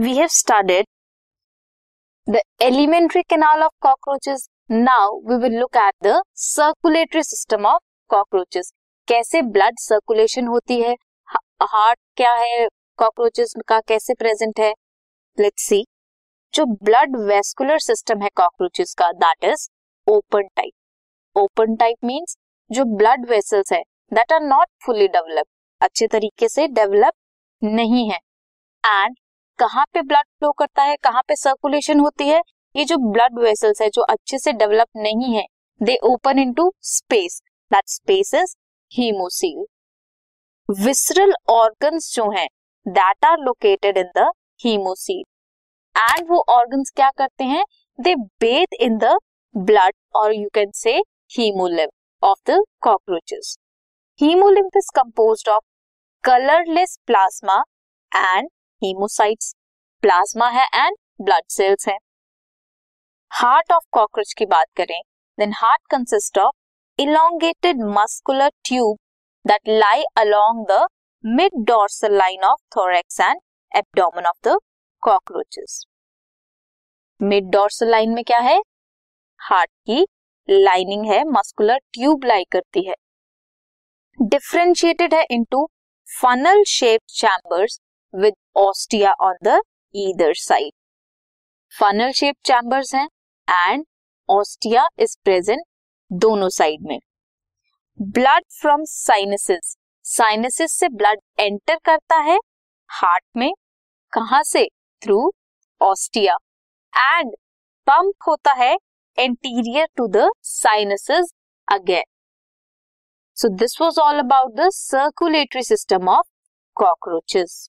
we have studied the elementary canal of cockroaches. Now, we will look at the circulatory system of cockroaches. कैसे blood circulation होती है? Heart क्या है? Cockroaches का कैसे present है? लेट्स सी जो ब्लड वेस्कुलर सिस्टम है कॉकरोचेस का that is open type open type means जो ब्लड वेसल्स है that are not fully develop अच्छे तरीके से डेवलप नहीं है. एंड कहाँ पे ब्लड फ्लो करता है, कहाँ पे सर्कुलेशन होती है, ये जो ब्लड वेसल्स है, जो अच्छे से डेवलप नहीं है they open into space that space is haemocoel visceral organs जो हैं that are located in the haemocoel and वो ऑर्गन्स क्या करते हैं? They bathe in the blood और you can say haemolymph of the cockroaches haemolymph is composed of colourless plasma and haemocytes plasma है and blood cells है। Heart of cockroach की बात करें then heart consist of elongated muscular tube that lie along the mid dorsal line of thorax and abdomen of the cockroaches mid dorsal line में क्या है? Heart की lining है muscular tube लाई करती है। डिफ्रेंशिएटेड है into funnel shape chambers ostia on the either side funnel shape chambers हैं and ostia is present दोनों साइड में. ब्लड फ्रॉम साइनसिस साइनसिस से ब्लड एंटर करता है हार्ट में. कहा से? थ्रू ऑस्टिया एंड पंप होता है anterior to the sinuses again so this was all about the circulatory system of cockroaches